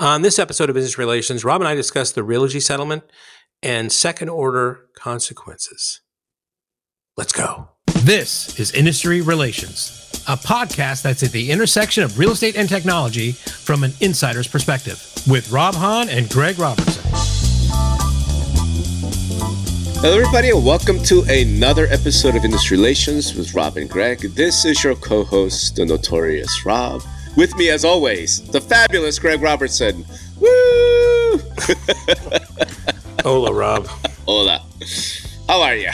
On this episode of Business Relations, Rob and I discuss the Realogy settlement and second order consequences. Let's go. This is Industry Relations, a podcast that's at the intersection of real estate and technology from an insider's perspective with Rob Hahn and Greg Robertson. Hello, everybody, and welcome to another episode of Industry Relations with Rob and Greg. This is your co host, the notorious Rob. With me, as always, the fabulous Greg Robertson. Woo! Hola, Rob. Hola. How are you?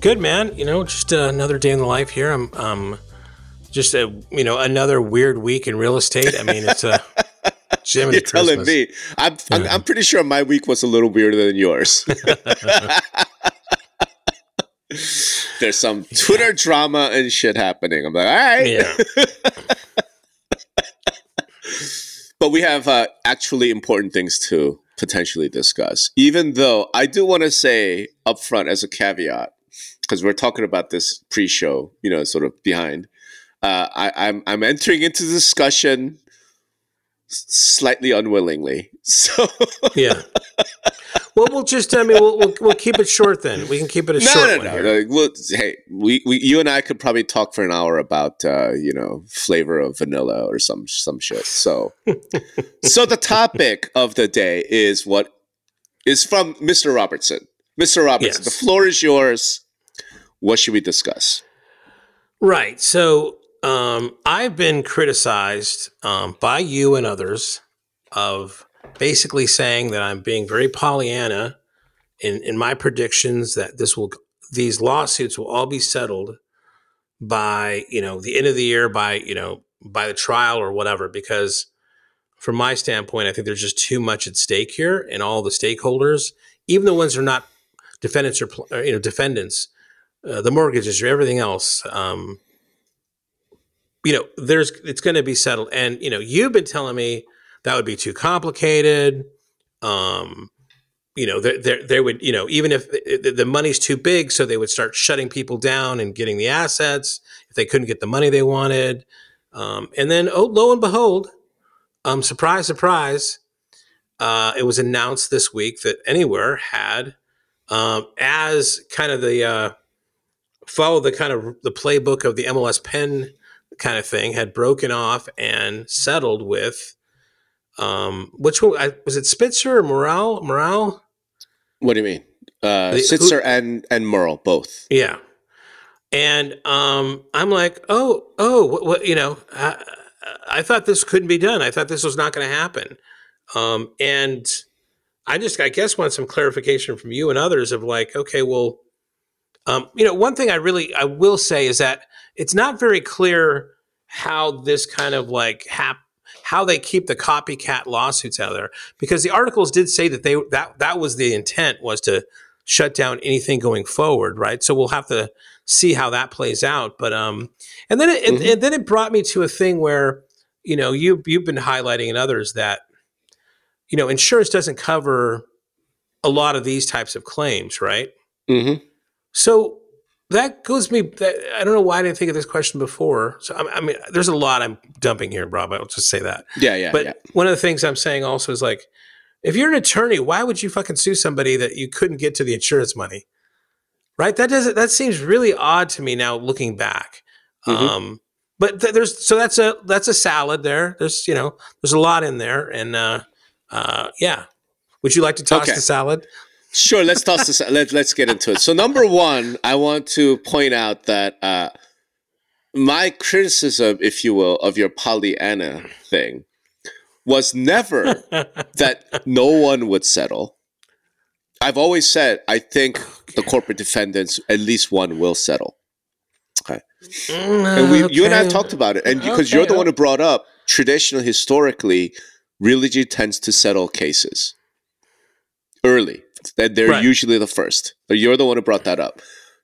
Good, man. You know, just uh, another day in the life here. I'm um, just a you know another weird week in real estate. I mean, it's a. Jiminy You're telling me. I'm, I'm, I'm pretty sure my week was a little weirder than yours. There's some Twitter yeah. drama and shit happening. I'm like, all right. Yeah. But we have uh, actually important things to potentially discuss. Even though I do want to say upfront as a caveat, because we're talking about this pre-show, you know, sort of behind. Uh, I, I'm I'm entering into the discussion slightly unwillingly. So yeah. Well, we'll just I mean we'll, we'll, we'll keep it short then. We can keep it a no, short no, no, no. Well, hey, we, we you and I could probably talk for an hour about uh, you know flavor of vanilla or some some shit. So so the topic of the day is what is from Mr. Robertson. Mr. Robertson, yes. the floor is yours. What should we discuss? Right. So um, I've been criticized um, by you and others of basically saying that I'm being very Pollyanna in, in my predictions that this will these lawsuits will all be settled by you know the end of the year by you know by the trial or whatever because from my standpoint I think there's just too much at stake here and all the stakeholders even the ones who are not defendants or you know defendants uh, the mortgages or everything else um, you know, there's it's going to be settled. And you know, you've been telling me that would be too complicated. Um, you know, they would, you know, even if the, the money's too big, so they would start shutting people down and getting the assets if they couldn't get the money they wanted. Um, and then, oh, lo and behold, um, surprise, surprise, uh, it was announced this week that Anywhere had, um, as kind of the uh, follow the kind of the playbook of the MLS Pin kind of thing had broken off and settled with um which one was it Sitzer or Moehrl? Moehrl? What do you mean? Uh the, Sitzer who, and and Moehrl both. Yeah. And um I'm like oh oh what, what you know I, I thought this couldn't be done. I thought this was not going to happen. Um and I just I guess want some clarification from you and others of like okay well um you know one thing I really I will say is that it's not very clear how this kind of like hap- how they keep the copycat lawsuits out of there because the articles did say that they that that was the intent was to shut down anything going forward right so we'll have to see how that plays out but um and then it, mm-hmm. and, and then it brought me to a thing where you know you you've been highlighting and others that you know insurance doesn't cover a lot of these types of claims right mm-hmm. so that goes me. That, I don't know why I didn't think of this question before. So I, I, mean, there's a lot I'm dumping here, Rob. I'll just say that. Yeah, yeah. But yeah. one of the things I'm saying also is like, if you're an attorney, why would you fucking sue somebody that you couldn't get to the insurance money? Right? That doesn't. That seems really odd to me now, looking back. Mm-hmm. Um, but th- there's so that's a that's a salad there. There's you know there's a lot in there, and uh, uh, yeah. Would you like to toss okay. the salad? Sure, let's toss this. Let, let's get into it. So, number one, I want to point out that uh, my criticism, if you will, of your Pollyanna thing was never that no one would settle. I've always said I think the corporate defendants, at least one, will settle. Okay. And we, okay. you and I have talked about it, and because okay. you're the one who brought up traditionally, historically, Realogy tends to settle cases early that they're right. usually the first. You're the one who brought that up.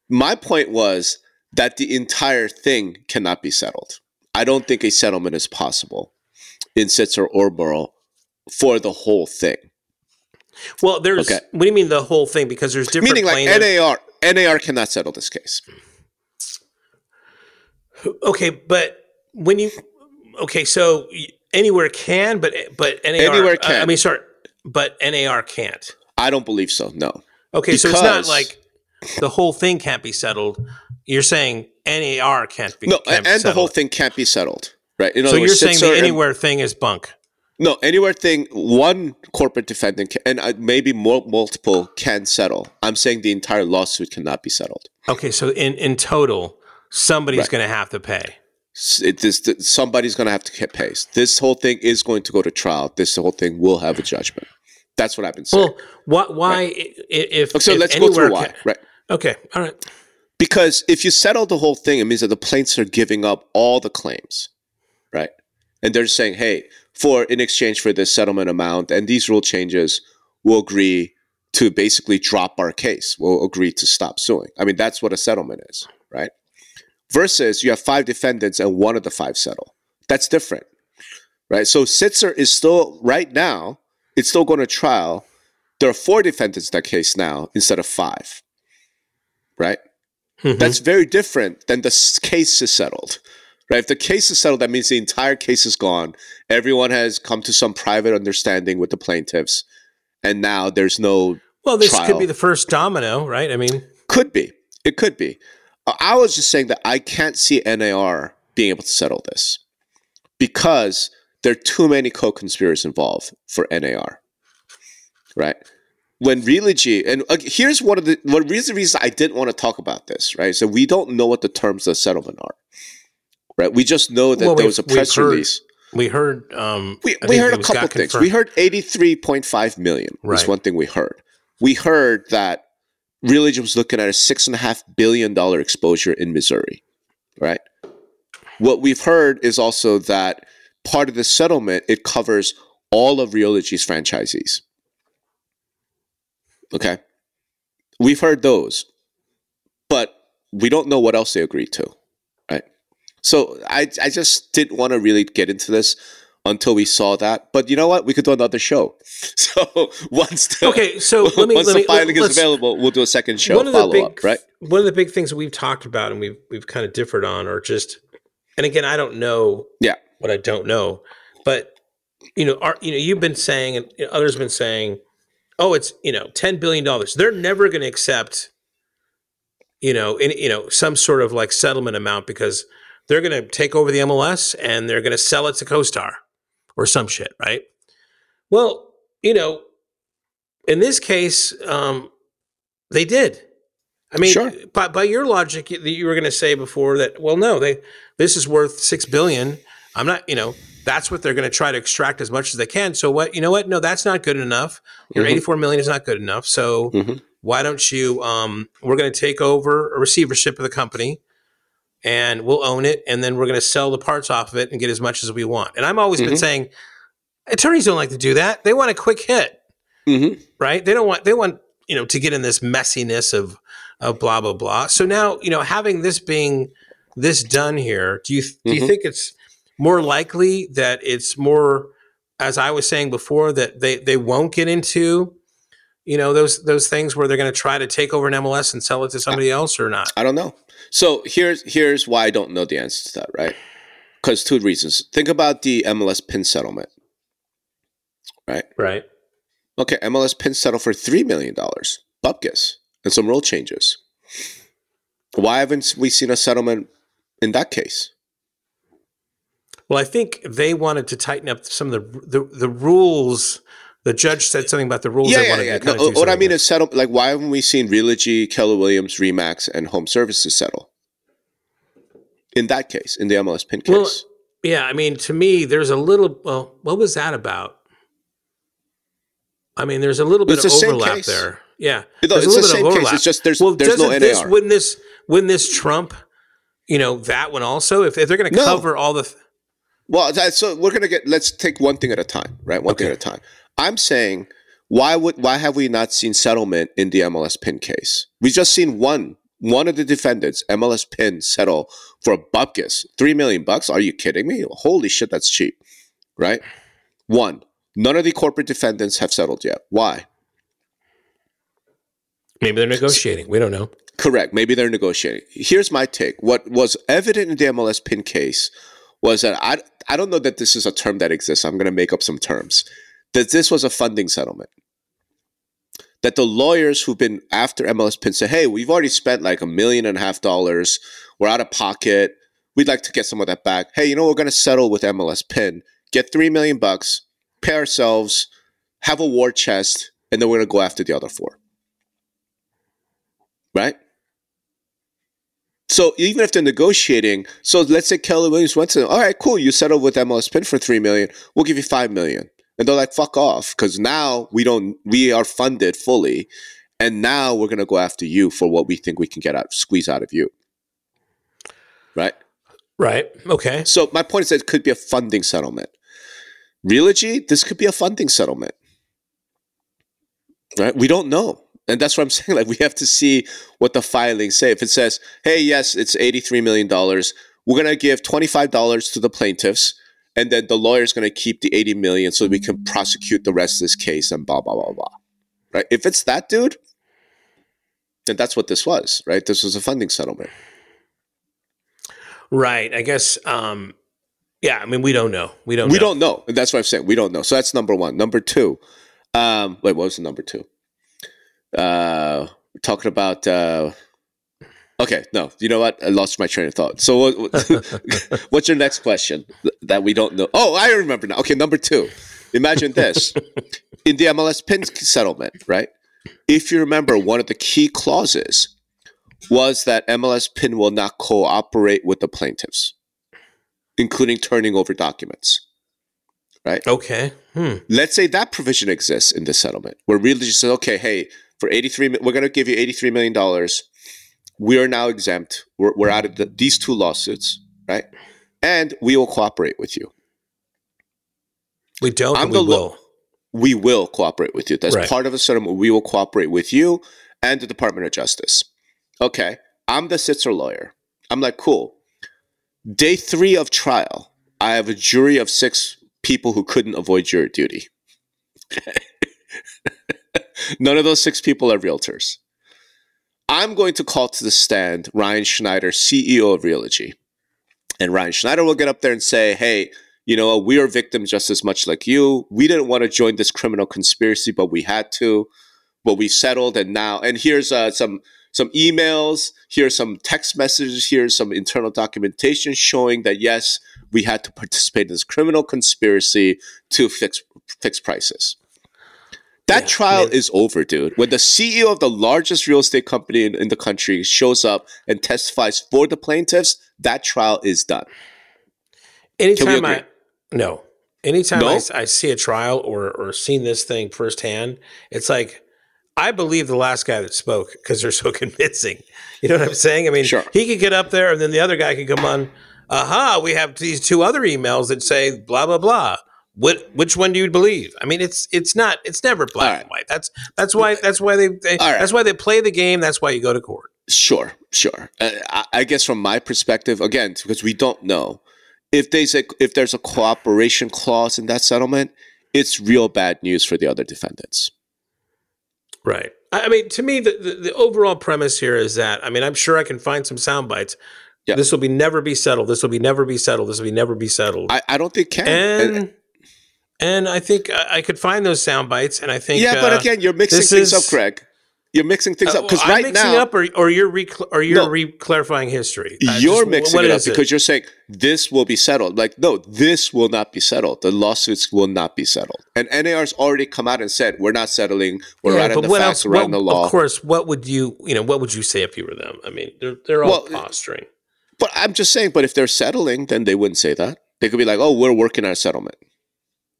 My point was that the entire thing cannot be settled. I don't think a settlement is possible in Sitzer or Moehrl for the whole thing. Well, there's okay. what do you mean the whole thing? Because there's different meaning like NAR. NAR cannot settle this case. Okay, but when you okay, so anywhere can, but but NAR Anywhere uh, I mean, sorry, but NAR can't. I don't believe so. No. Okay, so it's not like the whole thing can't be settled. You're saying NAR can't be No, can't and be the whole thing can't be settled. Right. In So you're words, saying the and- anywhere thing is bunk. No, anywhere thing, one corporate defendant can, and uh, maybe more, multiple can settle. I'm saying the entire lawsuit cannot be settled. Okay, so in in total, somebody's Right. going to have to pay. S- It, this, somebody's going to have to get paid. This whole thing is going to go to trial. This whole thing will have a judgment. That's what I've been saying. Well, what? Why? i- If so if let's go through why. ca- right. Okay, all right. Because if you settle the whole thing, it means that the plaintiffs are giving up all the claims, right? And they're saying, hey, for in exchange for this settlement amount and these rule changes, we'll agree to basically drop our case. We'll agree to stop suing. I mean, that's what a settlement is, right? Versus you have five defendants and one of the five settle. That's different, right? So Sitzer is still, right now, it's still going to trial. There are four defendants in that case now instead of five, right? Mhm. That's very different than the case is settled. Right? If the case is settled, that means the entire case is gone. Everyone has come to some private understanding with the plaintiffs, and now there's no. well, this trial. could be the first domino, right? I mean, Could be. It could be. I was just saying that I can't see NAR being able to settle this because there are too many co-conspirators involved for NAR. Right? When Realogy, and uh, here's one of the one reason reason I didn't want to talk about this, right? So we don't know what the terms of the settlement are. Right? We just know that Well, there was a press heard release. we heard. Um, We, we heard a couple things. confirmed. We heard 83.5 million was Right. one thing we heard. We heard that Realogy was looking at a six and a half billion dollar exposure in Missouri. Right. What we've heard is also that part of the settlement it covers all of Realogy's franchisees. Okay. We've heard those, but we don't know what else they agreed to. Right. So I I just didn't want to really get into this until we saw that. But you know what? We could do another show. So once the Okay, so let me once let the filing is available, we'll do a second show one of the follow big, up, right? One of the big things that we've talked about and we've we've kind of differed on, are just, and again, I don't know, Yeah. What I don't know, but you know, are you know, you've been saying, and others have been saying, oh, it's you know, ten billion dollars. They're never going to accept, you know, any, you know, some sort of like settlement amount because they're going to take over the MLS and they're going to sell it to CoStar or some shit, right? Well, you know, in this case, um, they did. I mean, Sure. by, by your logic, you, you were going to say before that. Well, no, they this is worth six billion. I'm not. You know, that's what they're going to try to extract as much as they can. So what? You know what? No, that's not good enough. Your Mhm. 84 million is not good enough. So Mhm. why don't you? Um, we're going to take over a receivership of the company, and we'll own it, and then we're going to sell the parts off of it and get as much as we want. And I'm always been Mhm. saying, attorneys don't like to do that. They want a quick hit Mm-hmm. right? They don't want they want you know to get in this messiness of of blah blah blah. So now you know having this being this done here, do you do you Mhm. think it's more likely that it's more as I was saying before that they they won't get into you know those those things where they're going to try to take over an MLS and sell it to somebody else or not? I don't know. So here's here's why I don't know the answer to that, right? Because two reasons. Think about the MLS pin settlement. Right? Right. Okay, MLS pin settled for three million dollars, bupkis, and some rule changes. Why haven't we seen a settlement in that case? Well, I think they wanted to tighten up some of the the, the rules. The judge said something about the rules. yeah, they yeah, wanted yeah. No, what I mean with. is settle. Like, why haven't we seen Realogy, Keller Williams, Remax, and Home Services settle? In that case, in the MLS pin case, Well, Yeah, I mean, to me, there's a little. Well, what was that about? I mean, there's a little bit It's of the overlap there. Yeah, No, there's it's a the little bit same of case. overlap. It's just there's well, there's no doesn't this wouldn't this wouldn't this trump? You know that one also. If, if they're going to No. cover all the, th- Well, so we're gonna get. Let's take one thing at a time, right? One thing at a time. I'm saying, why would why have we not seen settlement in the MLS pin case? We just seen one one of the defendants, MLS pin, settle for a bupkis, three million bucks. Are you kidding me? Holy shit, that's cheap, right? One. None of the corporate defendants have settled yet. Why? maybe they're negotiating. We don't know. Correct. Maybe they're negotiating. Here's my take. What was evident in the MLS pin case was that I I don't know that this is a term that exists. I'm going to make up some terms. That this was a funding settlement. That the lawyers who've been after MLS Pin said, "Hey, we've already spent like a million and a half dollars. We're out of pocket. We'd like to get some of that back. Hey, you know, we're going to settle with MLS Pin, get three million bucks, pay ourselves, have a war chest, and then we're going to go after the other four. Right? So even if they're negotiating, so let's say Keller Williams went to them, all right, cool, you settled with MLS Pin for three million, we'll give you five million. And they're like, fuck off, because now we don't we are funded fully. And now we're gonna go after you for what we think we can get out squeeze out of you. Right? Right. Okay. So my point is that it could be a funding settlement. Realogy, this could be a funding settlement. Right? We don't know. And that's what I'm saying. Like we have to see what the filings say. If it says, hey, yes, it's $83 million, we're gonna give $25 to the plaintiffs, and then the lawyer's gonna keep the 80 million so we can prosecute the rest of this case and blah blah blah blah. Right? If it's that dude, then that's what this was, right? This was a funding settlement. Right. I guess um yeah, I mean we don't know. We don't know we know. don't know. That's what I'm saying. We don't know. So that's number one. Number two. Um, wait, what was the number two? Uh, talking about. Uh, okay, no. You know what? I lost my train of thought. So, what, what- what's your next question that we don't know? Oh, I remember now. Okay, number two. Imagine this: in the MLS pin settlement, right? If you remember, one of the key clauses was that MLS pin will not cooperate with the plaintiffs, including turning over documents. Right? Okay. Hmm. let's say that provision exists in the settlement where really just says okay hey for 83 we're going to give you 83 million dollars. We are now exempt. We're, we're out of the, these two lawsuits right? And we will cooperate with you. We don't. I'm we lo- will. we will cooperate with you. That's Right. part of a settlement we will cooperate with you and the department of justice. Okay i'm the sitzer lawyer. I'm like cool. Day three of trial i have a jury of six people who couldn't avoid jury duty None of those six people are realtors. I'm going to call to the stand Ryan Schneider, CEO of Realogy. And Ryan Schneider will get up there and say, hey, you know, we are victims just as much like you. We didn't want to join this criminal conspiracy, but we had to. But we settled, and now, and here's uh, some some emails. Here's some text messages. Here's some internal documentation showing that yes, we had to participate in this criminal conspiracy to fix fix prices. That Yeah, trial is over, dude. When the CEO of the largest real estate company in, in the country shows up and testifies for the plaintiffs, that trial is done. Anytime? I no. Anytime No? I, I see a trial or or seen this thing firsthand, it's like I believe the last guy that spoke because they're so convincing. You know what I'm saying? I mean, Sure. he could get up there and then the other guy could come on. Aha, we have these two other emails that say blah blah blah. What which one do you believe? I mean, it's it's not it's never black right. and white. That's that's why that's why they, they right. that's why they play the game. That's why you go to court. Sure, sure. Uh, I, I guess from my perspective, again, because we don't know if there's a if there's a cooperation clause in that settlement, it's real bad news for the other defendants. Right. I I mean, to me, the, the, the overall premise here is that I mean, I'm sure I can find some sound bites. Yeah. This will be never be settled. This will be never be settled. This will be never be settled. I, I don't think can. and And- and I think I, I could find those sound bites, and I think yeah, but uh, again, you're mixing things is- up, Craig. You're mixing things uh, up because right now up, or, or you're re- or you're No. re-clarifying history. I you're just- mixing it up is because you're saying this will be settled. Like, no, this will not be settled. The lawsuits will not be settled. And NAR's already come out and said we're not settling. We're Yeah, right on the facts. else? We're right what- on the law. Of course, what would you you know what would you say if you were them? I mean, they're they're all Well, posturing. But I'm just saying. But if they're settling, then they wouldn't say that. They could be like, "Oh, we're working on a settlement."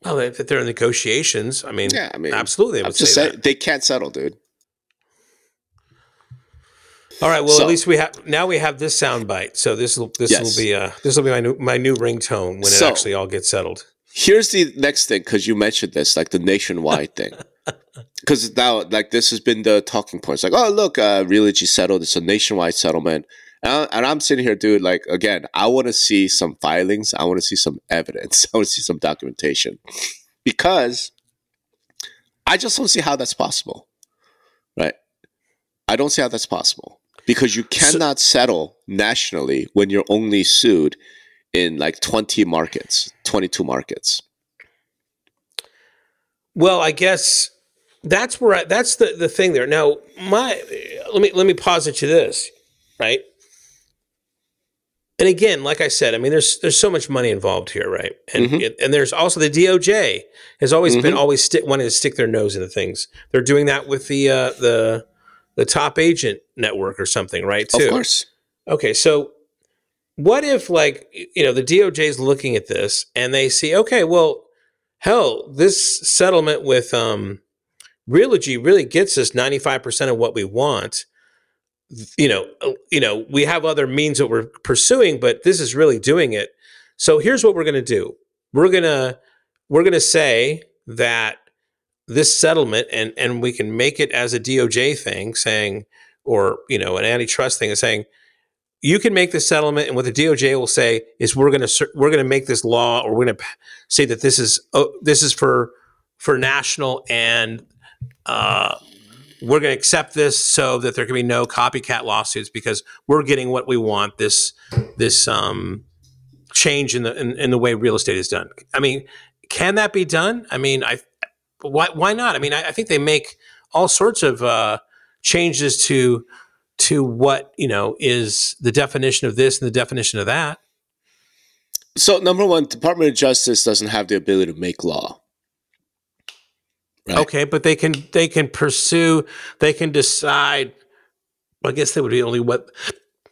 Well, if they're in negotiations, I mean, Yeah, I mean, absolutely, they say that. they can't settle, dude. All right. Well, So- at least we have now we have this soundbite. So this will this Yes. will be uh this will be my new my new ringtone when So- it actually all gets settled. Here's the next thing because you mentioned this, like the nationwide thing. Because now, like this has been the talking points. Like, oh look, uh, Realogy settled. It's a nationwide settlement. And, I, I'm sitting here, dude. Like again, I want to see some filings. I want to see some evidence. I want to see some documentation because I just don't see how that's possible. Right? I don't see how that's possible because you cannot settle nationally when you're only sued in like 20 markets, 22 markets. Well, I guess that's where I, that's the the thing there. Now, my let me let me posit to this, right? And again, like I said, I mean, there's there's so much money involved here, right? And Mhm. it- and there's also the DOJ has always been Mhm. always stick, wanting to stick their nose into things. They're doing that with the uh, the the top agent network or something, right? Too. Of course. Okay, so what if like you know the DOJ is looking at this and they see, okay, well, hell, this settlement with um Realogy really gets us 95% of what we want. You know, uh, you know, we have other means that we're pursuing, but this is really doing it. So here's what we're going to do. We're going to we're going to say that this settlement and and we can make it as a DOJ thing saying or, you know, an antitrust thing is saying you can make this settlement and what the DOJ will say is we're going to we're going to make this law or we're going to say that this is oh, this is for for national and uh, we're going to accept this so that there can be no copycat lawsuits because we're getting what we want this this um, change in the in, in the way real estate is done. I mean, can that be done? I mean, I why why not? I mean, I, I think they make all sorts of uh, changes to to what you know is the definition of this and the definition of that. So number one, Department of Justice doesn't have the ability to make law. Right. Okay, but they can they can pursue they can decide. I guess that would be only what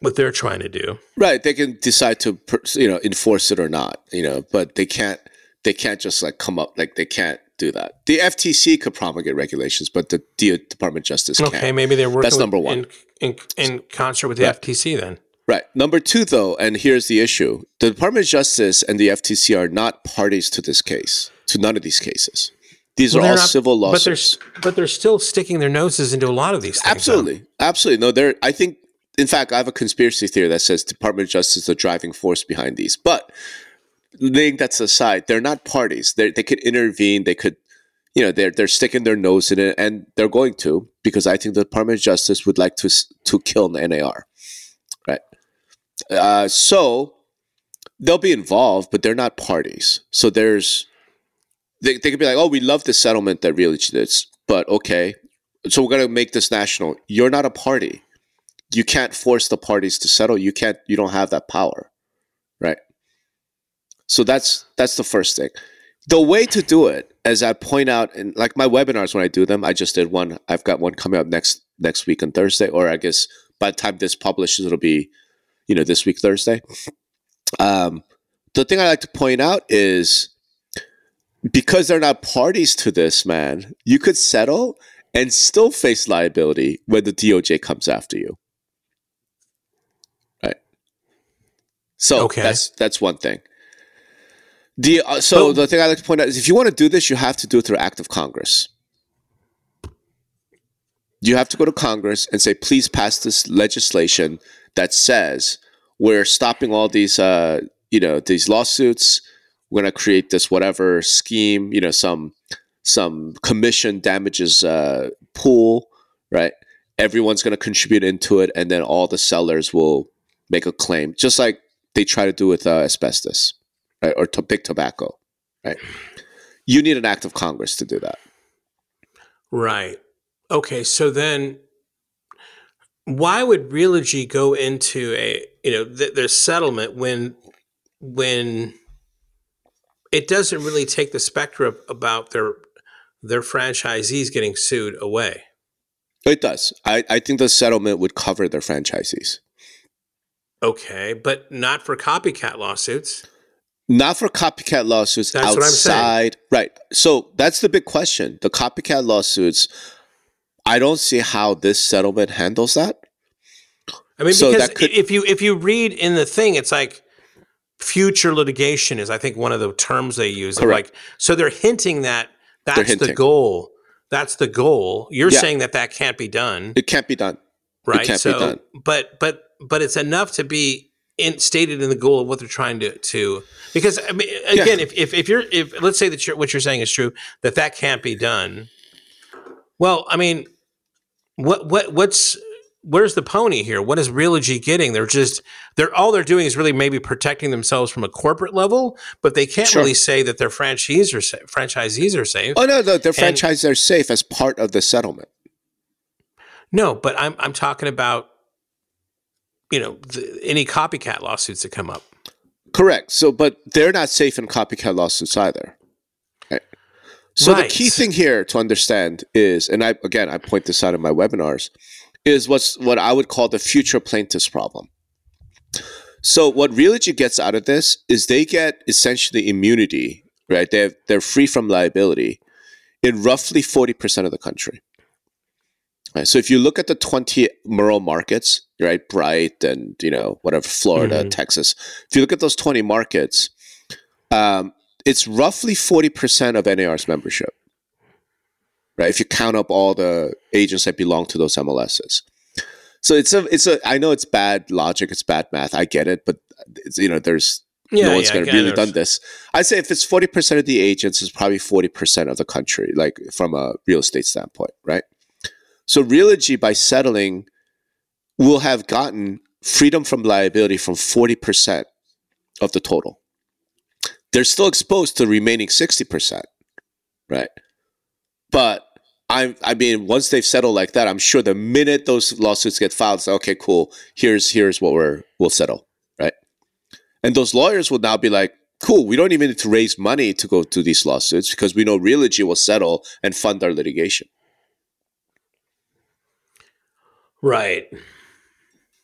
what they're trying to do. Right. They can decide to you know enforce it or not. You know, but they can't. They can't just like come up like they can't do that. The FTC could promulgate regulations, but the D- Department of Justice can't. Okay, maybe they're working That's with- number one. in, in, in concert with the Right. FTC. Then Right. Number two, though, and here's the issue: the Department of Justice and the FTC are not parties to this case, to none of these cases. These Well, are all not- civil but they're lawsuits. but they're still sticking their noses into a lot of these things. though. Absolutely, absolutely. No, there. I think, in fact, I have a conspiracy theory that says Department of Justice is the driving force behind these. But laying that aside, they're not parties. They they could intervene. They could, you know, they're they're sticking their nose in it, and they're going to because I think the Department of Justice would like to to kill the NAR, right? Uh, so they'll be involved, but they're not parties. So there's they, they could be like, oh, we love the settlement that really did, but okay, so we're going to make this national. You're not a party. You can't force the parties to settle. You can't. You don't have that power, right? So that's that's the first thing. The way to do it, as I point out in like my webinars when I do them, I just did one. I've got one coming up next next week on Thursday, or I guess by the time this publishes, it'll be, you know, this week Thursday. Um, the thing I like to point out is because they're not parties to this, man, you could settle and still face liability when the DOJ comes after you. Right. So Okay. that's that's one thing. The uh, so the thing I like to point out is if you want to do this, you have to do it through act of Congress. You have to go to Congress and say, please pass this legislation that says we're stopping all these, uh, you know, these lawsuits. We're going to create this whatever scheme, you know, some some commission damages uh, pool, right? Everyone's going to contribute into it, and then all the sellers will make a claim, just like they try to do with uh, asbestos, right, or to big tobacco, right? You need an act of Congress to do that. Right. Okay. So then, why would Realogy go into a you know th- their settlement when when it doesn't really take the spectrum about their their franchisees getting sued away? It does. I, I think the settlement would cover their franchisees. Okay, but not for copycat lawsuits. Not for copycat lawsuits That's what I'm saying. outside. Right. So that's the big question. The copycat lawsuits, I don't see how this settlement handles that. I mean, So because could- if you if you read in the thing, it's like future litigation is I think one of the terms they use. Like so, they're hinting that that's the goal. That's the goal. You're Yeah. saying that that can't be done, It can't be done. right? can't be so, done. but but but it's enough to be in, stated in the goal of what they're trying to to because I mean again, if, if if you're if let's say that you're, what you're saying is true that that can't be done. Well, I mean, what what what's where's the pony here? What is Realogy getting? They're just they're all they're doing is really maybe protecting themselves from a corporate level, but they can't Sure. really say that their franchisees are sa- franchisees are safe. Oh no, no, their And- franchises are safe as part of the settlement. No, but I'm I'm talking about you know the, any copycat lawsuits that come up. Correct. So, but they're not safe in copycat lawsuits either. Right. So Right. the key thing here to understand is, and I again I point this out in my webinars, is what's what I would call the future plaintiffs problem. So what Realogy gets out of this is they get essentially immunity, right? They have, they're free from liability in roughly forty percent of the country. Right. So if you look at the twenty Moehrl markets, right, Bright and you know whatever Florida, Mhm. Texas, if you look at those 20 markets, um, it's roughly 40% of NAR's membership. Right? If you count up all the agents that belong to those MLSs. So it's a it's a I know it's bad logic, it's bad math. I get it, but it's, you know, there's Yeah, no one's yeah, going to really done this. I'd say if it's 40% of the agents, it's probably 40% of the country, like from a real estate standpoint, right? So Realogy, by settling, will have gotten freedom from liability from 40% of the total. They're still exposed to the remaining 60%, right? But I, I mean, once they've settled like that, I'm sure the minute those lawsuits get filed, it's like, okay, cool. Here's here's what we're we'll settle, right? And those lawyers will now be like, cool. We don't even need to raise money to go to these lawsuits because we know Realogy will settle and fund our litigation. Right.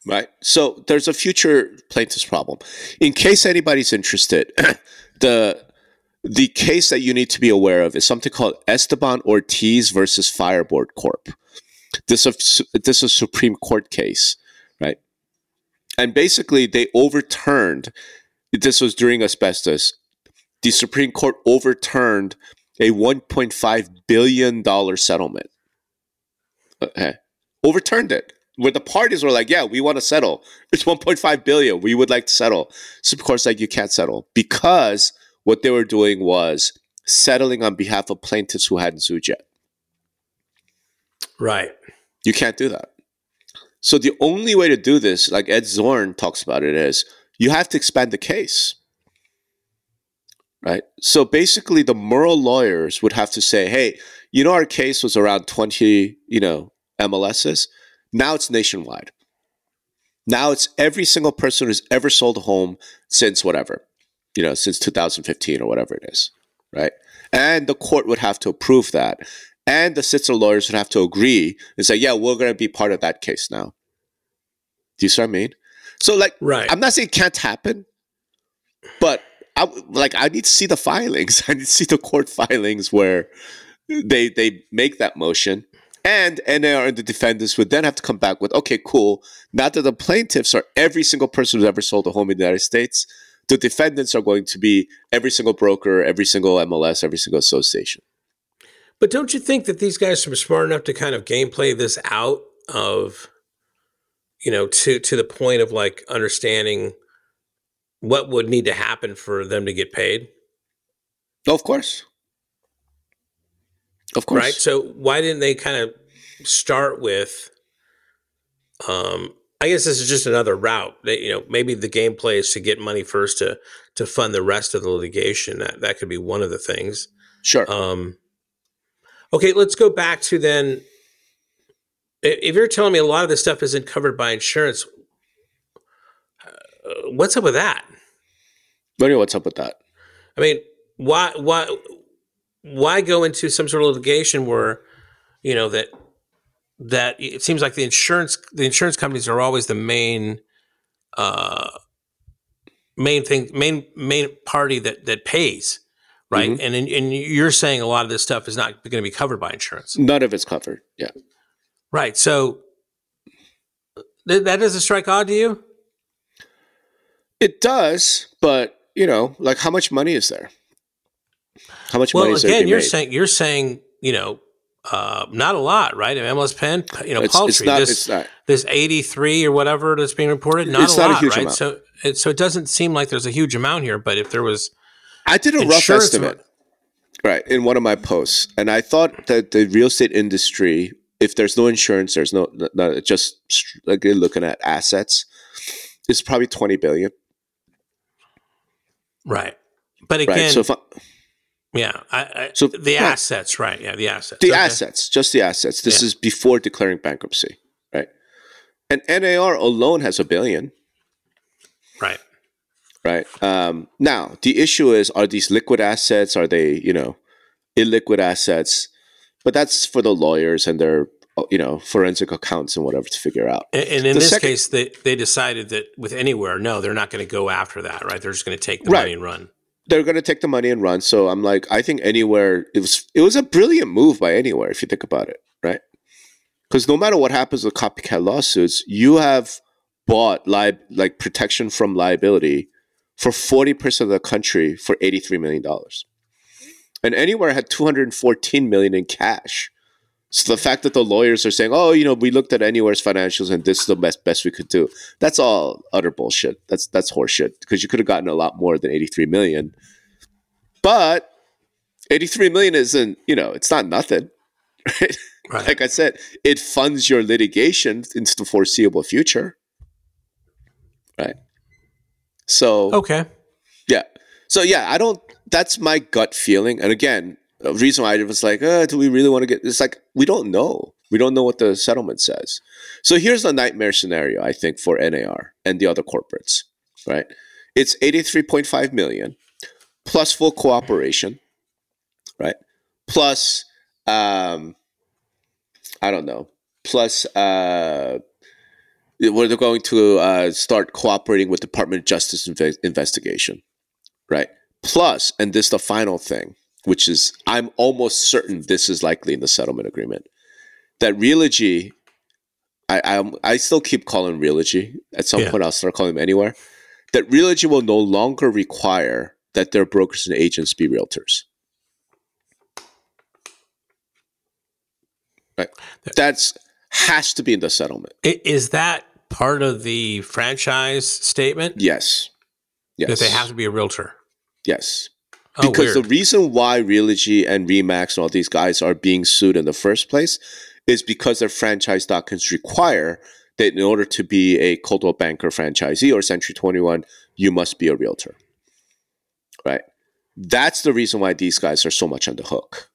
right? So there's a future plaintiff's problem. In case anybody's interested, the the case that you need to be aware of is something called Esteban Ortiz versus Fibreboard Corp. This is this is a Supreme Court case, right? And basically, they overturned. This was during asbestos. The Supreme Court overturned a 1.5 billion dollar settlement. Okay. Overturned it. Where the parties were like, "Yeah, we want to settle. It's 1.5 billion. We would like to settle." So of course, like you can't settle because what they were doing was settling on behalf of plaintiffs who hadn't sued yet. Right. You can't do that. So the only way to do this, like Ed Zorn talks about it, is you have to expand the case. Right? So basically the Moehrl lawyers would have to say, hey, you know, our case was around 20, you know, MLSs. Now it's nationwide. Now it's every single person who's ever sold a home since whatever, you know, since 2015 or whatever it is. Right? And the court would have to approve that and the Sitzer lawyers would have to agree and say, yeah, we're going to be part of that case now. Do you see what I mean? So, like, Right. I'm not saying it can't happen, but I like I need to see the filings. I need to see the court filings where they they make that motion, and NAR and the defendants would then have to come back with, okay, cool. Now that the plaintiffs are every single person who's ever sold a home in the United States, the defendants are going to be every single broker, every single MLS, every single association. But don't you think that these guys are smart enough to kind of gameplay this out of, you know, to to the point of like understanding what would need to happen for them to get paid, Oh, of course. Of course. right? So why didn't they kind of start with? Um, I guess this is just another route. That, you know, maybe the gameplay is to get money first to to fund the rest of the litigation. That that could be one of the things. Sure. Um, okay, let's go back to then. If you're telling me a lot of this stuff isn't covered by insurance, uh, what's up with that? What do you- what's up with that? I mean, why why why go into some sort of litigation where you know that that it seems like the insurance the insurance companies are always the main uh main thing main main party that that pays right Mhm. and and you're saying a lot of this stuff is not going to be covered by insurance None of it's covered. Yeah. right so th- that doesn't strike odd to you It does, but you know, like how much money is there? How much money well is there? again be you're made? saying you're saying you know uh, not a lot, right? I mean, MLS Pin, you know, it's, paltry. it's not. this, It's not. this 83 or whatever that's being reported, not It's a not a lot, huge right? amount. So, it, so it doesn't seem like there's a huge amount here. But if there was, I did a rough estimate, right, in one of my posts, and I thought that the real estate industry if there's no insurance, there's no, no, just like looking at assets, it's probably 20 billion. Right. But Right. again, so if I, yeah, I, I, So- the right. assets, right? Yeah, the assets. the Okay. assets, just the assets. This Yeah. is before declaring bankruptcy, right? And NAR alone has a billion. Right. right? Um, now, the issue is: are these liquid assets? Are they, you know, illiquid assets? But that's for the lawyers and their, you know, forensic accounts and whatever to figure out. And, and in The this second- case, they, they decided that with Anywhere, no, they're not going to go after that, right? They're just going to take the Right. money and run. They're going to take the money and run. So I'm like, I think anywhere it was it was a brilliant move by anywhere if you think about it, right? Because no matter what happens with copycat lawsuits, you have bought li- like protection from liability for 40% of the country for $83 million. And Anywhere had 214 million in cash. So the fact that the lawyers are saying, "Oh, you know, we looked at Anywhere's financials and this is the best best we could do," that's all utter bullshit. That's that's horseshit because you could have gotten a lot more than 83 million. But 83 million isn't, you know, it's not nothing. Right? Right. Like I said, it funds your litigation into the foreseeable future. Right? So okay. yeah. So yeah, I don't. That's my gut feeling. And again, reason why I was like, uh, do we really want to get? It's like we don't know. We don't know what the settlement says. So here's the nightmare scenario I think for NAR and the other corporates. Right? It's 83.5 million plus full cooperation. Right? Plus, um, I don't know. Plus, uh, where they're going to uh, start cooperating with Department of Justice inve- investigation, right? Plus, and this is the final thing, which is I'm almost certain this is likely in the settlement agreement, that Realogy, I I, I still keep calling Realogy. At some Yeah. point, I'll start calling them anywhere. That Realogy will no longer require that their brokers and agents be realtors. Right. That's has to be in the settlement. Is that part of the franchise statement Yes. Yes. that they have to be a realtor? Yes. Oh, because weird. the reason why Realogy and Remax and all these guys are being sued in the first place is because their franchise documents require that in order to be a Coldwell Banker franchisee or Century 21, you must be a realtor. Right? That's the reason why these guys are so much on the hook.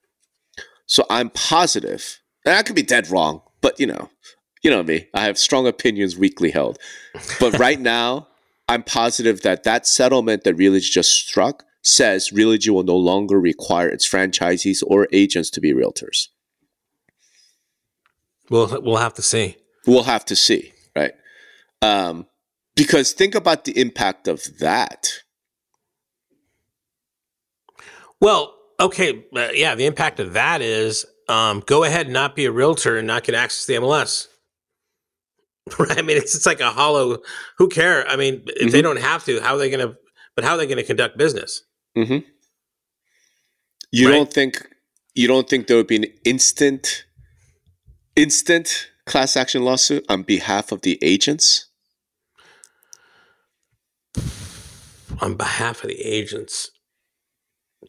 So I'm positive, and I could be dead wrong, but you know, you know me, I have strong opinions weakly held. But right now, I'm positive that that settlement that Realogy just struck says Realogy will no longer require its franchisees or agents to be realtors. we'll we'll have to see. We'll have to see, right? Um, because think about the impact of that. Well, okay, uh, yeah. The impact of that is um, go ahead and not be a realtor and not get access to the MLS. Right? I mean, it's it's like a hollow. Who care? I mean, if they Mhm. don't have to, how are they going to? But how are they going to conduct business? Hmm You Right. don't think you don't think there would be an instant, instant class action lawsuit on behalf of the agents? on behalf of the agents.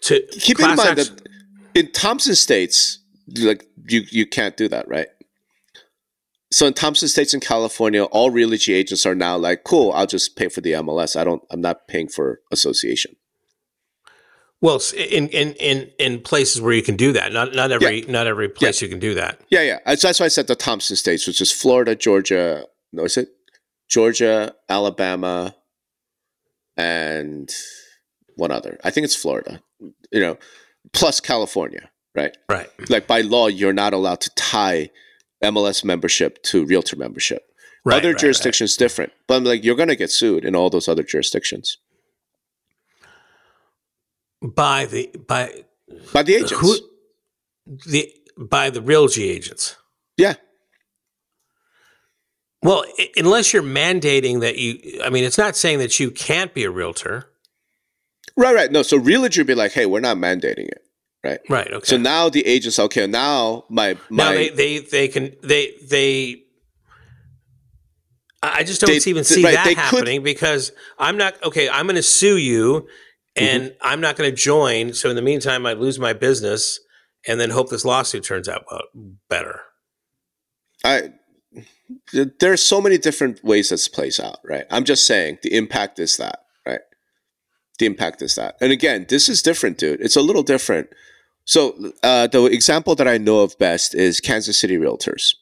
To Keep in mind action- that in Thompson states, like you you can't do that, right? So in Thompson states in California, all Realogy agents are now like, cool, I'll just pay for the MLS. I don't I'm not paying for association. Well, in in in in places where you can do that, not not every not every place you can do that. Yeah, yeah. That's that's why I said the Thompson states, which is Florida, Georgia, no, is it? Georgia, Alabama, and one other. I think it's Florida. You know, plus California, right? Right. Like by law, you're not allowed to tie MLS membership to realtor membership. Right. other right, right. jurisdictions different, but I'm like, you're going to get sued in all those other jurisdictions by the by by the agents. who the by the realty agents. Yeah, Well, i- unless you're mandating that you, I mean, it's not saying that you can't be a realtor. right, right. No, so Realogy would be like, hey, we're not mandating it, right? Right. Okay. So now the agents, okay, now my my now they, they they can they they. I just don't They- even see right, that they could- happening because I'm not okay. I'm going to sue you, and Mm-hmm. I'm not going to join. So in the meantime, I lose my business, and then hope this lawsuit turns out well, better. I there are so many different ways this plays out, right? I'm just saying the impact is that, right? The impact is that. And again, this is different, dude. It's a little different. So uh, the example that I know of best is Kansas City Realtors.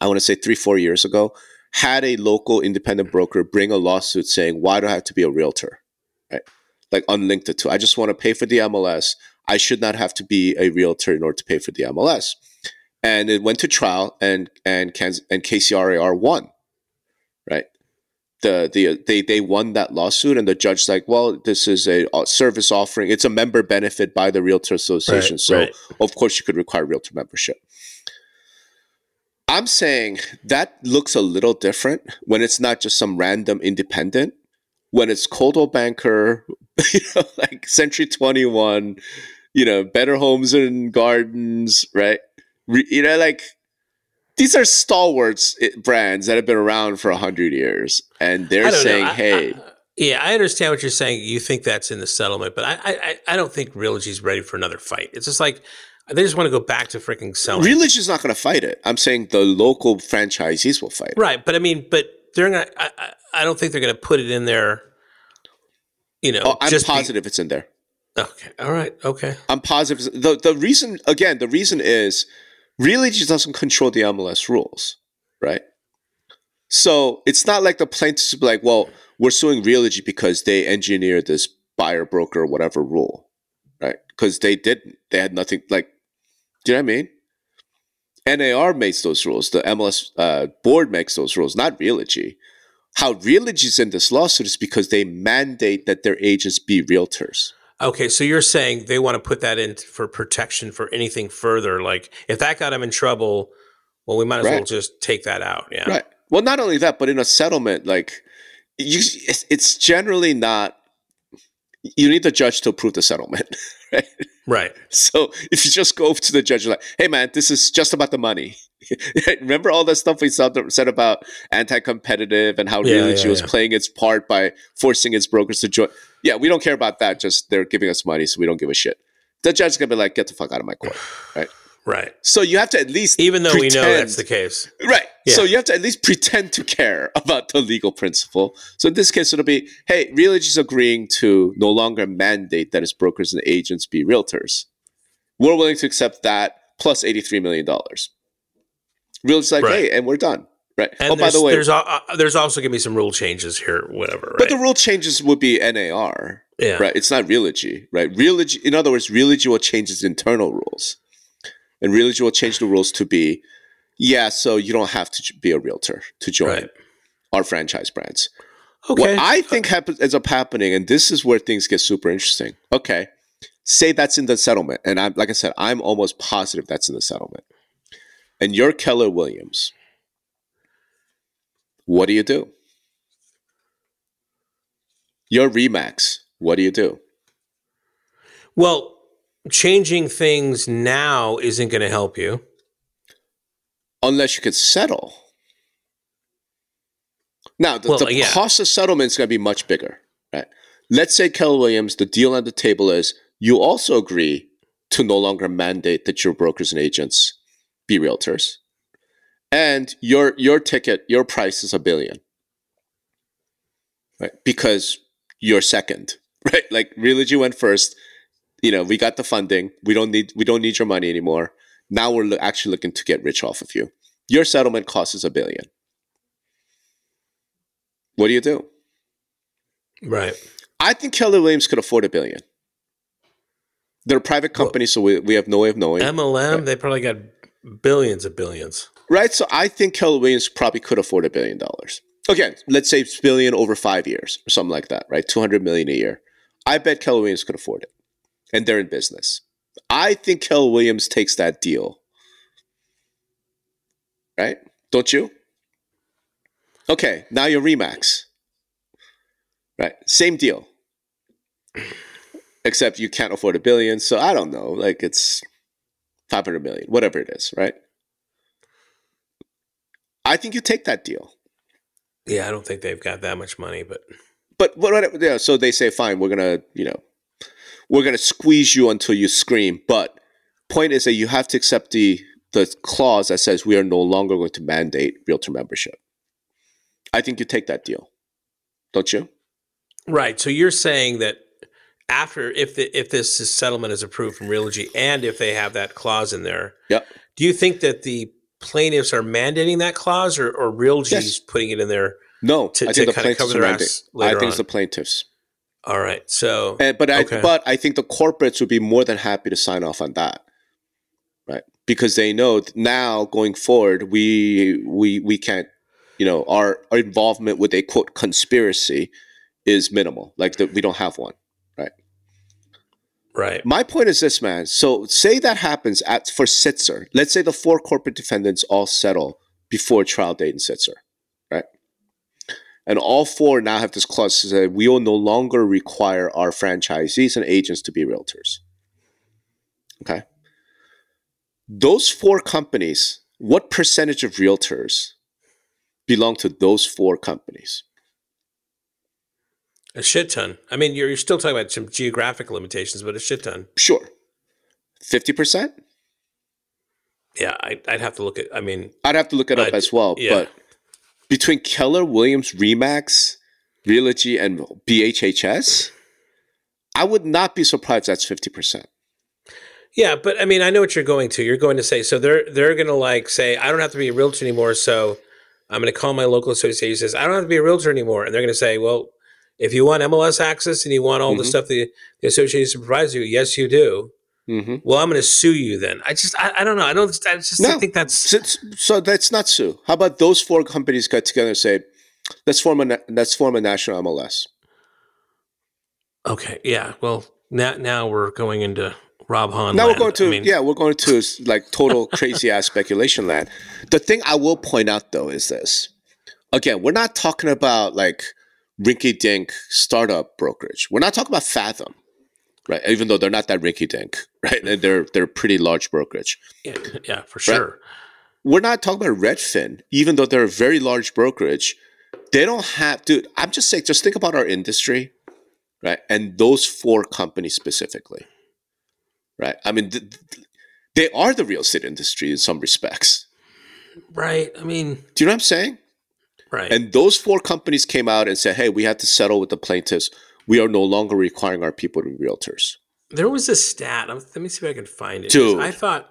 I want to say three, four years ago, had a local independent broker bring a lawsuit saying, "Why do I have to be a realtor?" Like unlinked it to. I just want to pay for the MLS. I should not have to be a realtor in order to pay for the MLS and it went to trial, and and and KCRAR won, right? The, the they they won that lawsuit, and the judge's like, well, this is a service offering. It's a member benefit by the Realtor Association, Right, so right. of course you could require realtor membership. I'm saying that looks a little different when it's not just some random independent. When it's Coldwell Banker, you know, like Century 21, you know, Better Homes and Gardens, right? Re- you know, like these are stalwarts eh, brands that have been around for a hundred years, and they're saying, I- "Hey, I- yeah, I understand what you're saying. You think that's in the settlement, but I, I, I- don't think Realogy's ready for another fight. It's just like they just want to go back to freaking selling. Realogy is not going to fight it." I'm saying the local franchisees will fight. it. Right, but I mean, but they're not. I, I, I don't think they're going to put it in there. You know, Oh, I'm just be- positive it's in there. okay, all right, okay, I'm positive. The the reason again, the reason is Realogy doesn't control the MLS rules, right? So it's not like the plaintiffs be like, well, we're suing Realogy because they engineered this buyer broker or whatever rule, right? Because they didn't. They had nothing like. Do you know what I mean? NAR makes those rules. The MLS uh, board makes those rules, not Realogy. How Realogy's in this lawsuit is because they mandate that their agents be realtors. okay. So you're saying they want to put that in for protection for anything further? Like if that got them in trouble, well, we might as well just take that out. Yeah, Right. Well, not only that, but in a settlement, like you, it's generally not. You need the judge to approve the settlement, right? right. So if you just go to the judge, like, "Hey, man, this is just about the money." Remember all that stuff we said about anti-competitive and how Yeah, yeah, was yeah. playing its part by forcing its brokers to join. Yeah, we don't care about that. Just they're giving us money, so we don't give a shit. The judge's gonna be like, "Get the fuck out of my court." Right. So you have to at least, Even though we know that's the case. Right. Yeah. So you have to at least pretend to care about the legal principle. So in this case, it'll be, hey, Realogy is agreeing to no longer mandate that its brokers and agents be realtors. We're willing to accept that plus $83 million. Realogy's like, Right. hey, and we're done. Right. And oh, by the way, there's uh, there's also going to be some rule changes here, whatever. Right. but the rule changes would be NAR, yeah. right? It's not Realogy, right? Realogy, in other words, Realogy will change its internal rules. And Realogy will change the rules to be, yeah, so you don't have to be a realtor to join Right. our franchise brands. Okay. What I think happens ends up happening, and this is where things get super interesting. Okay, say that's in the settlement, and I'm like I said, I'm almost positive that's in the settlement. And you're Keller Williams. What do you do? You're Remax. What do you do? well, changing things now isn't going to help you. Unless you could settle. Now, the, Well, the uh, yeah. cost of settlement is going to be much bigger, right? Let's say Keller Williams, the deal on the table is you also agree to no longer mandate that your brokers and agents be realtors, and your your ticket, your price is a billion, right? Because you're second, right? Like Realogy went first. You know, we got the funding. We don't need we don't need your money anymore. Now we're lo- actually looking to get rich off of you. Your settlement cost is a billion. What do you do? Right. I think Keller Williams could afford a billion. They're a private company, so we, we have no way of knowing. MLM, they probably got billions of billions. right? So I think Keller Williams probably could afford a billion dollars. Again, let's say it's billion over five years or something like that, right? 200 million a year. I bet Keller Williams could afford it. And they're in business. I think Keller Williams takes that deal. Right? Don't you? Okay, now you're Remax. Right? Same deal. Except you can't afford a billion, so I don't know. Like it's 500 million, whatever it is, right? I think you take that deal. Yeah, I don't think they've got that much money, but But what, what yeah, so they say, fine, we're gonna, you know, we're gonna squeeze you until you scream. But point is that you have to accept the the clause that says we are no longer going to mandate realtor membership. I think you take that deal, don't you? Right. So you're saying that after if the if this is- settlement is approved from Realogy and if they have that clause in there, Yep. do you think that the plaintiffs are mandating that clause or, or Realogy's Yes. putting it in there? No, To- I to think the plaintiffs are ass I think it's the plaintiffs. All right. So And, but I Okay. but I think the corporates would be more than happy to sign off on that, right? Because they know now going forward, we we we can't, you know, our, our involvement with a quote conspiracy is minimal. Like that, we don't have one. right. Right. My point is this, man. So say that happens at for Sitzer. Let's say the four corporate defendants all settle before trial date in Sitzer? And all four now have this clause that says we will no longer require our franchisees and agents to be realtors. Okay. Those four companies, what percentage of realtors belong to those four companies? A shit ton. I mean, you're, you're still talking about some geographic limitations, but a shit ton. Sure. 50%? Yeah, I, I'd have to look at. I mean, I'd have to look it up I- as well. yeah. But between Keller Williams, Remax, Realogy, and BHHS, I would not be surprised that's fifty percent. yeah, but I mean, I know what you're going to. You're going to say so. They're they're going to like say, I don't have to be a realtor anymore. So I'm going to call my local association. Says I don't have to be a realtor anymore, and they're going to say, well, if you want MLS access and you want all the Mhm. stuff the, the association provides you, yes, you do. Mm-hmm. Well, I'm going to sue you then. I just, I, I don't know. I don't. I just No. think that's So, so that's not Sue. How about those four companies got together and say, let's form a let's form a national MLS. okay. Yeah. Well, now now we're going into Rob Hahn. Now we're going to I mean, yeah, we're going to like total crazy ass speculation land. The thing I will point out though is this. Again, we're not talking about like rinky dink startup brokerage. We're not talking about Fathom, right? Even though they're not that rinky dink, right? And they're they're pretty large brokerage. yeah, yeah, for sure. We're not talking about Redfin, even though they're a very large brokerage. They don't have, dude. I'm just saying, just think about our industry, right? And those four companies specifically, right? I mean, th- th- they are the real estate industry in some respects. Right. I mean, Do you know what I'm saying? right. And those four companies came out and said, "Hey, we had to settle with the plaintiffs. We are no longer requiring our people to be realtors." There was a stat. Um, let me see if I can find it. Dude. I thought,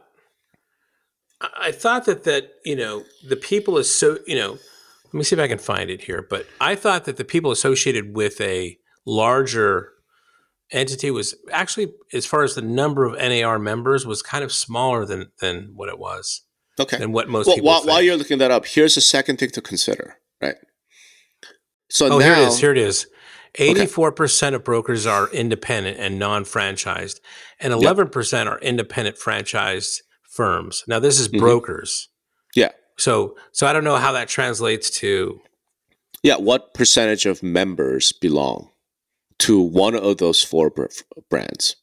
I I thought that that you know the people is so you know. Let me see if I can find it here. But I thought that the people associated with a larger entity was actually, as far as the number of NAR members, was kind of smaller than than what it was Okay. than what most Well, people. while, think. while you're looking that up, here's the second thing to consider, right? So oh, now, here it is. Here it is. Eighty-four percent of brokers are independent and non-franchised, and eleven percent are independent franchised firms. Now, this is Mhm. brokers. yeah, So, so I don't know how that translates to. yeah. What percentage of members belong to one of those four br- brands?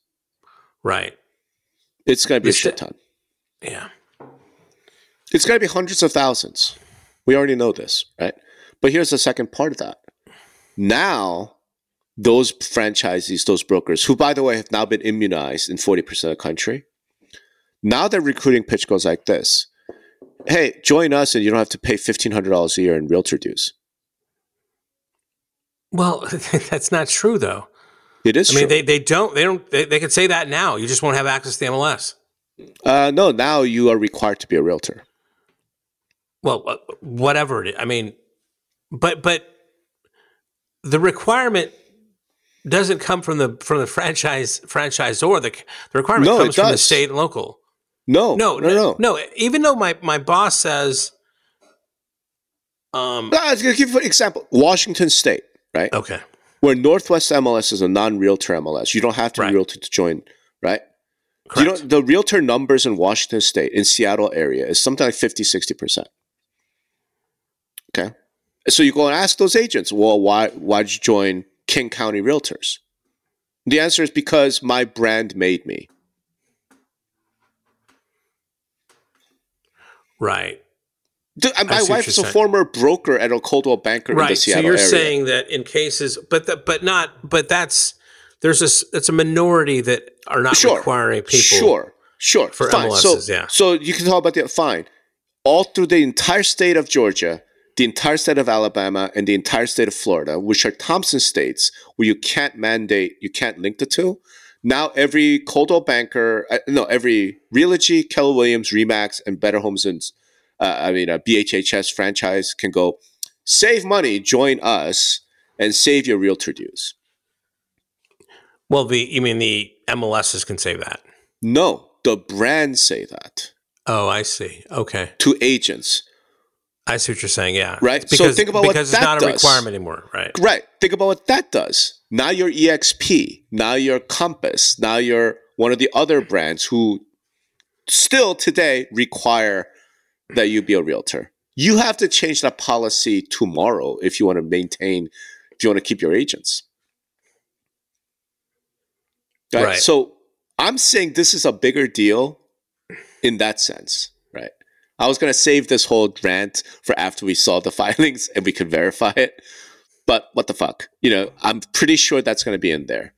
Right. It's going to be a shit ton. Yeah. It's going to be hundreds of thousands. We already know this, right? But here's the second part of that. Now, those franchisees, those brokers, who, by the way, have now been immunized in 40% of the country, now their recruiting pitch goes like this Hey, join us and you don't have to pay $1,500 a year in realtor dues. Well, that's not true, though. It is I mean, true. they, they don't they don't they, they could say that now. You just won't have access to the MLS. uh, no, now you are required to be a realtor. Well, uh, whatever it is. I mean, but but the requirement doesn't come from the from the franchise franchisor. The the requirement No, it comes from the state and local. No, No, no, no. no. Even though my my boss says, um, I was going to give you an example Washington State, right? okay, where Northwest MLS is a non-realtor MLS. You don't have to Right. be realtor to join, right? correct. You know, the realtor numbers in Washington State, in Seattle area, is something like 50, 60%. Okay. So you go and ask those agents, well, why why'd you join King County Realtors? The answer is because my brand made me. right, Dude, my wife is a saying. former broker at a Coldwell Banker in the right. So you're area. saying that in cases, but the, but not, but that's there's a it's a minority that are not Sure. requiring people. Sure. Sure, For fine. so, yeah. So you can talk about that. fine. All through the entire state of Georgia, the entire state of Alabama, and the entire state of Florida, which are Thompson states, where you can't mandate, you can't link the two. Now every Coldwell Banker, uh, no, every Realogy, Keller Williams, Remax, and Better Homes and uh, I mean a BHHS franchise can go save money, join us, and save your realtor dues. Well, the you mean the MLSs can say that? No, the brands say that Oh, I see. Okay, to agents. I see what you're saying. Yeah, Right. It's So Because, think about what because it's not a does. requirement anymore, right? Right. Think about what that does. Now you're EXP. Now you're Compass. Now you're one of the other brands who still today require that you be a realtor. You have to change that policy tomorrow if you want to maintain, if you want to keep your agents. Right? Right. So I'm saying this is a bigger deal in that sense? I was going to save this whole rant for after we saw the filings and we could verify it. But what the fuck? You know, I'm pretty sure that's going to be in there.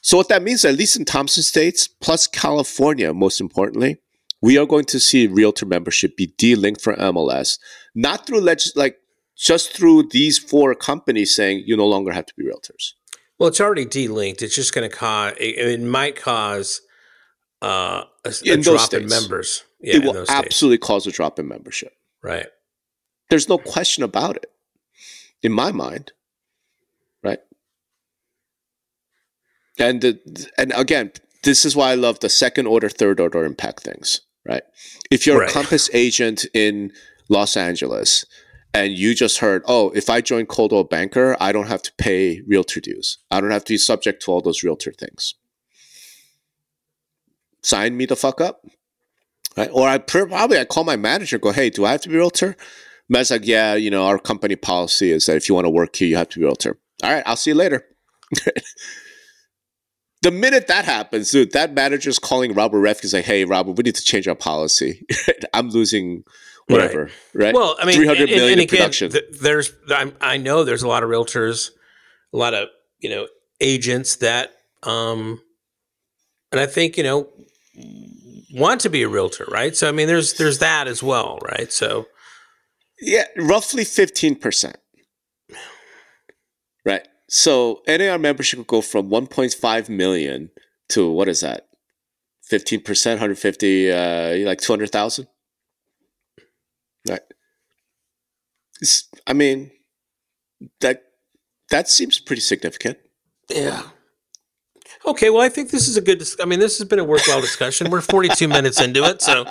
So what that means, at least in Thompson states, plus California, most importantly, we are going to see realtor membership be delinked from MLS, not through legis- like just through these four companies saying you no longer have to be realtors. Well, it's already delinked. It's just going to cause. It, it might cause uh, a, a In those drop in members. Yeah, it in will those states. absolutely cause a drop in membership. Right. There's no question about it, in my mind. Right. And the, and again, this is why I love the second order, third order impact things. Right. If you're Right. a Compass agent in Los Angeles and you just heard, oh, if I join Coldwell Banker, I don't have to pay realtor dues. I don't have to be subject to all those realtor things. Sign me the fuck up. Right? Or I pr- probably I call my manager, go, hey, do I have to be a realtor? Man's like, yeah, you know, our company policy is that if you want to work here, you have to be a realtor. All right, I'll see you later. the minute that happens, dude, that manager's calling Robert Reffkin, like, hey, Robert, we need to change our policy. I'm losing whatever, right? Well, I mean, 300 and, million and in again, production. th- there's I'm, I know there's a lot of realtors, a lot of you know agents that, um, and I think you know want to be a realtor, right? So I mean, there's there's that as well, right? So Yeah, roughly 15%. Right. So NAR membership will go from 1.5 million to what is that? 15%, 150, uh, like 200,000? Right. It's- I mean, that that seems pretty significant. yeah. Okay, well, I think this is a good. Dis- I mean, this has been a worthwhile discussion. We're 42 minutes into it, so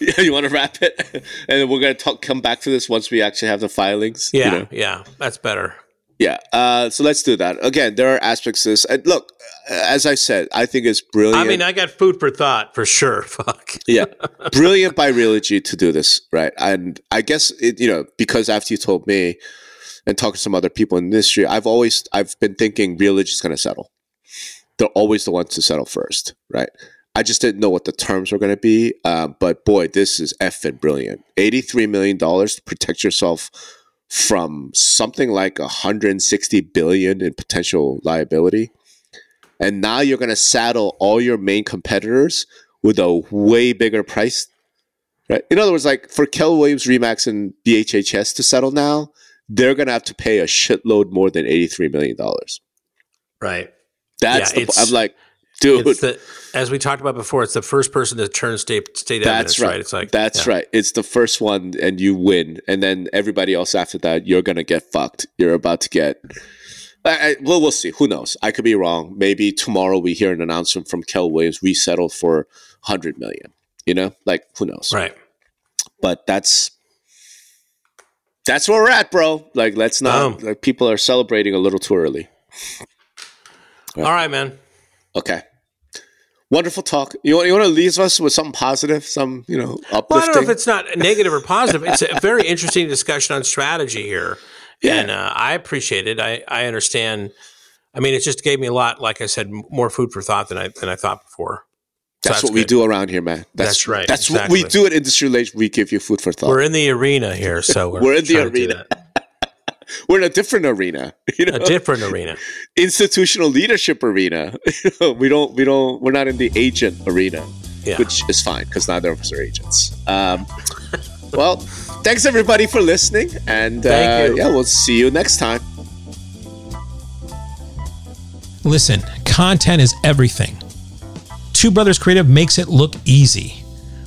Yeah, you want to wrap it, and then we're gonna talk. Come back to this once we actually have the filings. you yeah, know? yeah, that's better. Yeah. Uh, so let's do that. Again, there are aspects to this. And look, as I said, I think it's brilliant. I mean, I got food for thought for sure. Fuck. yeah, brilliant by Realogy to do this, right? And I guess it, you know, because after you told me and talking to some other people in the industry, I've always I've been thinking Realogy is going to settle. They're always the ones to settle first, right? I just didn't know what the terms were going to be, uh, but boy, this is effing brilliant. Eighty-three million dollars to protect yourself from something like 160 billion in potential liability. And now you're going to saddle all your main competitors with a way bigger price. Right? In other words, like for Keller Williams, Remax, and BHHS to settle now, they're going to have to pay a shitload more than $83 million. Right. That's Yeah, the, I'm like, dude, It's the, as we talked about before, it's the first person to turn state state evidence, that's right. right? It's like that's yeah. right. It's the first one, and you win, and then everybody else after that, you're gonna get fucked. You're about to get. I, I, well, we'll see. Who knows? I could be wrong. Maybe tomorrow we hear an announcement from Keller Williams. We settled for hundred million. You know, like who knows? Right. But that's that's where we're at, bro. Like, let's not. Boom. Like, people are celebrating a little too early. All right, man. Okay. Wonderful talk. You want, you want to leave us with something positive, some you know uplifting. Well, I don't know if it's not negative or positive. It's a very interesting discussion on strategy here, Yeah. and uh, I appreciate it. I I understand. I mean, it just gave me a lot, like I said, more food for thought than I than I thought before. So That's, what we do around here, man. That's right, That's what we do at Industry Relations. We give you food for thought. We're in the arena here, so we're, We're in the trying to do arena. we're in a different arena. You know, A different arena. institutional leadership arena. You know, we don't we don't we're not in the agent arena, Yeah. which is fine because neither of us are agents. Um, well, thanks everybody for listening, and Thank uh, you. yeah, we'll see you next time. Listen, content is everything. Two Brothers Creative makes it look easy.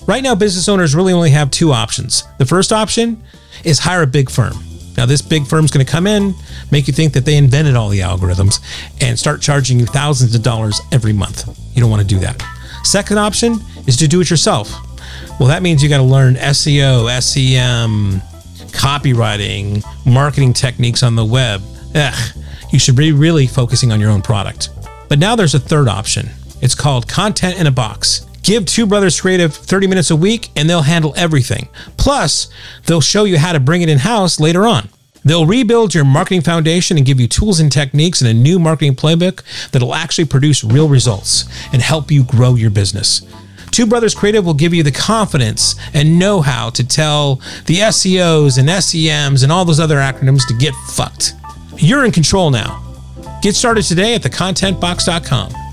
Right now, business owners really only have two options. The first option is hire a big firm. Now, this big firm's going to come in, make you think that they invented all the algorithms, and start charging you thousands of dollars every month. You don't want to do that. Second option is to do it yourself. Well, that means you got to learn SEO, SEM, copywriting, marketing techniques on the web. Ugh, you should be really focusing on your own product. But now there's a third option. It's called Content in a Box. Give Two Brothers Creative 30 minutes a week and they'll handle everything. Plus, they'll show you how to bring it in house later on. They'll rebuild your marketing foundation and give you tools and techniques and a new marketing playbook that'll actually produce real results and help you grow your business. Two Brothers Creative will give you the confidence and know how to tell the SEOs and SEMs and all those other acronyms to get fucked. You're in control now. Get started today at thecontentbox.com.